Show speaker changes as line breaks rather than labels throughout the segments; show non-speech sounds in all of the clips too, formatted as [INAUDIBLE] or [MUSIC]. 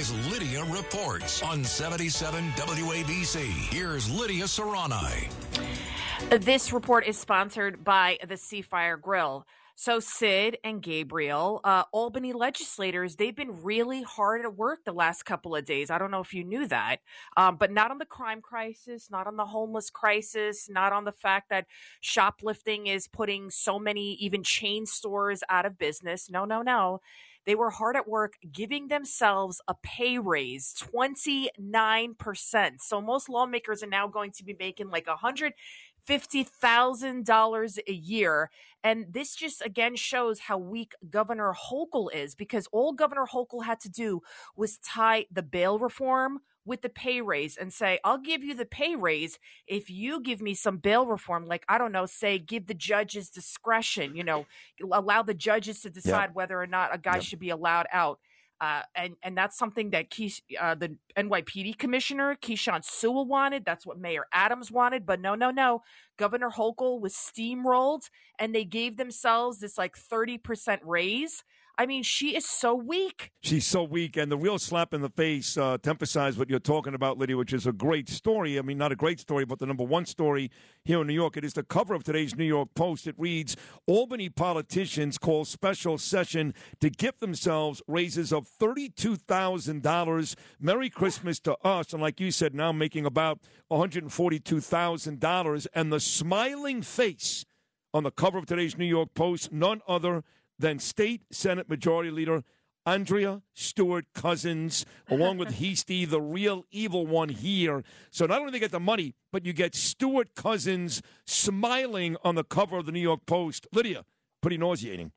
Lidia Reports on 77 WABC. Here's Lidia Serrani.
This report is sponsored by the Seafire Grill. So, Sid and Gabriel, uh, Albany legislators, they've been really hard at work the last couple of days. I don't know if you knew that, um, but not on the crime crisis, not on the homeless crisis, not on the fact that shoplifting is putting so many, even chain stores, out of business. No, no, no. They were hard at work giving themselves a pay raise, 29%. So most lawmakers are now going to be making like a hundred $50,000 a year. And this just again shows how weak Governor Hochul is because all Governor Hochul had to do was tie the bail reform with the pay raise and say, I'll give you the pay raise if you give me some bail reform. Like, I don't know, say, give the judges discretion, you know, allow the judges to decide yep. whether or not a guy yep. should be allowed out. Uh, and and that's something that Keish, uh, the NYPD commissioner Keechant Sewell wanted. That's what Mayor Adams wanted. But no, no, no. Governor Hochul was steamrolled, and they gave themselves this like thirty percent raise. I mean, she is so weak.
She's so weak. And the real slap in the face uh, to emphasize what you're talking about, Lidia, which is a great story. I mean, not a great story, but the number one story here in New York. It is the cover of today's New York Post. It reads Albany politicians call special session to gift themselves raises of $32,000. Merry Christmas to us. And like you said, now making about $142,000. And the smiling face on the cover of today's New York Post, none other than State Senate Majority Leader Andrea Stewart Cousins, along with [LAUGHS] Heastie, the real evil one here. So not only do they get the money, but you get Stewart Cousins smiling on the cover of the New York Post. Lidia, pretty nauseating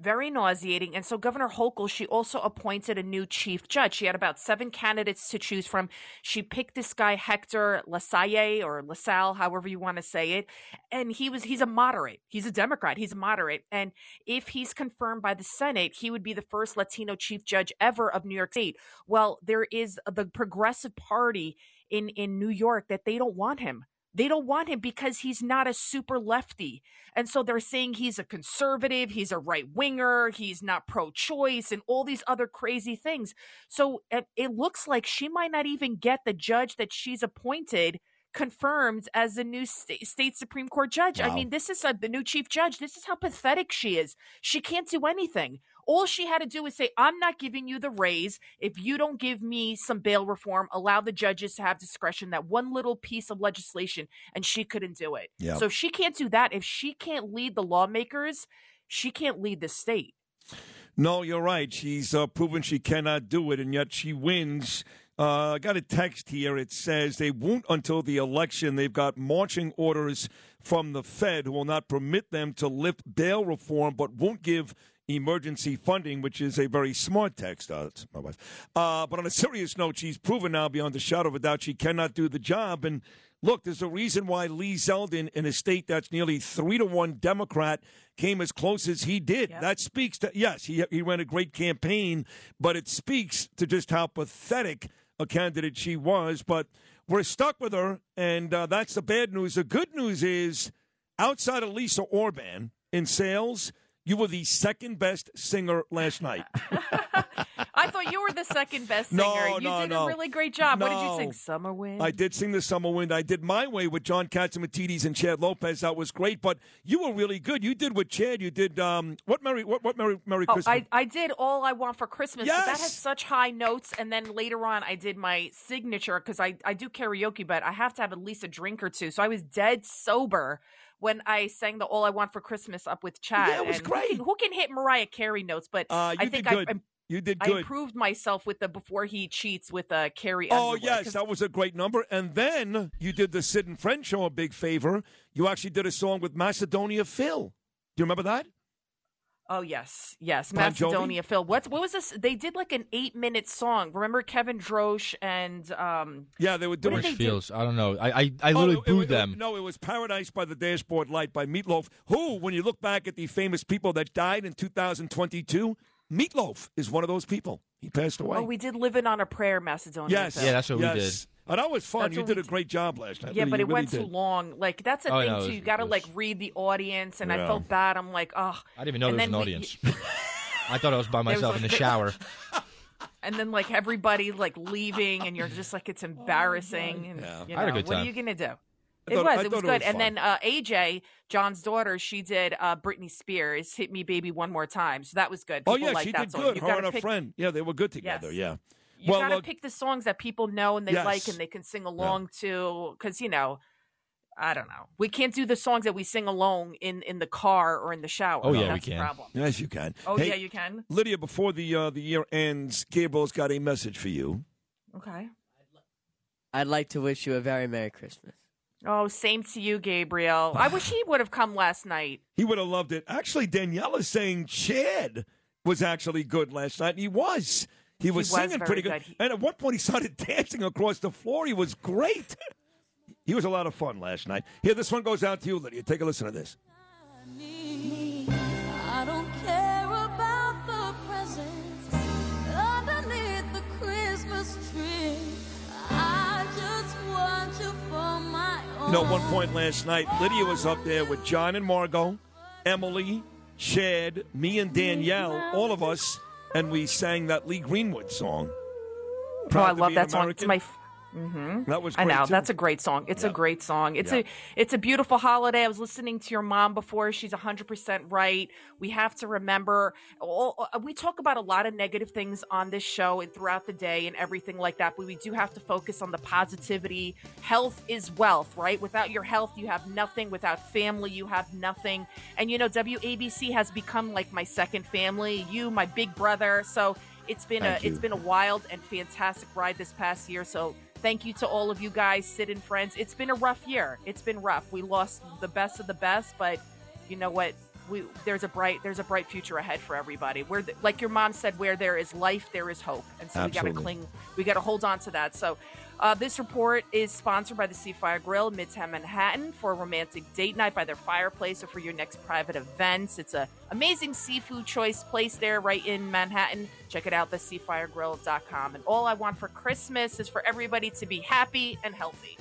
very nauseating. And so Governor Hochul, she also appointed a new chief judge. She had about seven candidates to choose from. She picked this guy Hector LaSalle or LaSalle, however you want to say it. And he was he's a moderate. He's a Democrat. He's a moderate. And if he's confirmed by the Senate, he would be the first Latino chief judge ever of New York State. Well, there is the Progressive Party in in New York that they don't want him. They don't want him because he's not a super lefty. And so they're saying he's a conservative, he's a right winger, he's not pro choice, and all these other crazy things. So it, it, looks like she might not even get the judge that she's appointed confirmed as the new state, state Supreme Court judge. Wow. I mean, this is a, the new chief judge. This is how pathetic she is. She can't do anything. All she had to do was say, I'm not giving you the raise if you don't give me some bail reform, allow the judges to have discretion, that one little piece of legislation, and she couldn't do it. Yep. So if she can't do that, if she can't lead the lawmakers, she can't lead the state.
No, you're right. She's uh, proven she cannot do it, and yet she wins. Uh, I got a text here. It says they won't until the election. They've got marching orders from the Fed who will not permit them to lift bail reform, but won't give emergency funding, which is a very smart text. Uh, that's my wife. Uh, but on a serious note, she's proven now beyond a shadow of a doubt she cannot do the job. And look, there's a reason why Lee Zeldin, in a state that's nearly three to one Democrat, came as close as he did. Yep. That speaks to, yes, he, he ran a great campaign, but it speaks to just how pathetic a candidate she was. But we're stuck with her, and uh, that's the bad news. The good news is, outside of Lisa Orban in sales, you were the second best singer last night. [LAUGHS]
I thought you were the second best singer.
No,
you
no,
did
no.
a really great job.
No.
What did you sing? Summer Wind?
I did sing the Summer Wind. I did My Way with John Catsimatidis and Chad Lopez. That was great. But you were really good. You did with Chad. You did um, what Merry what, what Merry Merry
oh,
Christmas.
I, I did All I Want for Christmas.
Yes.
That has such high notes. And then later on, I did my signature because I, I do karaoke, but I have to have at least a drink or two. So I was dead sober when I sang the "All I Want for Christmas" up with Chad.
Yeah, it was
and
great.
Who can, who can, hit Mariah Carey notes? But
uh,
I think
I,
I,
you did good.
I improved myself with the "Before He Cheats" with uh, Carrie.
Oh
Underwood,
yes, that was a great number. And then you did the Sid and Friend show a big favor. You actually did a song with Macedonia Phil. Do you remember that?
Oh yes, yes,
Bon
Macedonia Phil. What what was this? They did like an eight minute song. Remember Kevin Drosh and um
Yeah, they were doing.
did
Orange
do?
I don't know. I I, I
Oh,
literally
it-
booed
it-
them.
No, it was Paradise by the Dashboard Light by Meatloaf. Who, when you look back at the famous people that died in 2022, Meatloaf is one of those people. He passed away.
Oh, we did "Living on a Prayer," Macedonia.
yes,
Phil.
Yeah, that's what we
yes. Oh, that was fun.
That's
you did a great job last night.
Yeah, but it
really
went too long. Like that's a
Oh,
thing
no,
too.
was
You got to like read the audience, and I felt bad. I'm like, oh.
I didn't even know
And
there was an
we-
audience. [LAUGHS] I thought I was by
was
myself
like-
in the shower. [LAUGHS]
And then like everybody like leaving, and you're just like it's embarrassing. And
Yeah.
you
I had a
know,
good
what are you gonna do? It
thought-
was. It was good.
it was
and
fun.
then uh, AJ, John's daughter, she did uh, Britney Spears, "Hit Me, Baby, One More Time." So that was good.
Oh yeah, she did good. Her and her
pick,
friend. Yeah, they were good together.
Yes.
Yeah.
You
well,
gotta
look-
pick the songs that people know and they like, and they can sing along to. Because you know, I don't know. We can't do the songs that we sing along in in the car or in the shower.
Oh, yeah,
That's
we
the
can.
problem.
Yes, you can.
Oh
Hey,
yeah, you can.
Lidia, before the uh, the year ends, Gabriel's got a message for you.
Okay.
I'd like to wish you a very Merry Christmas.
Oh, same to you, Gabriel. I wish he would have come last night. [LAUGHS]
He would have loved it. Actually, Danielle is saying Chad was actually good last night. He was. He was,
was
singing pretty good.
good. He-
And at one point, he started [LAUGHS] dancing across the floor. He was great. he was a lot of fun last night. Here, this one goes out to you, Lidia. Take a listen to this.
I don't care about the presents underneath the Christmas tree. I just want you for my own.
You know, at one point last night, Lidia was up there with John and Margot, Emily, Chad, me and Danielle, all of us, and we sang that Lee Greenwood song.
Oh, I love that song. It's
American.
my. F- hmm
That was
I know
too.
that's a great song. It's
Yeah.
a great song. It's
Yeah.
a it's a beautiful holiday. I was listening to your mom before. She's hundred percent right. We have to remember. All, uh, we talk about a lot of negative things on this show and throughout the day and everything like that. But we do have to focus on the positivity. Health is wealth, right? Without your health, you have nothing. Without family, you have nothing. And you know, WABC has become like my second family. You, my big brother. So it's been
Thank
a it's been a wild and fantastic ride this past year. So thank you to all of you guys, Sid and friends. It's been a rough year. It's been rough. We lost the best of the best, but you know what? We there's a bright there's a bright future ahead for everybody. Where the, like your mom said, where there is life, there is hope, and so we got to cling. We got to hold on to that. So. Uh, this report is sponsored by the Seafire Grill in Midtown Manhattan for a romantic date night by their fireplace or for your next private events. It's an amazing seafood choice place there right in Manhattan. Check it out, theseafiregrill.com. And all I want for Christmas is for everybody to be happy and healthy.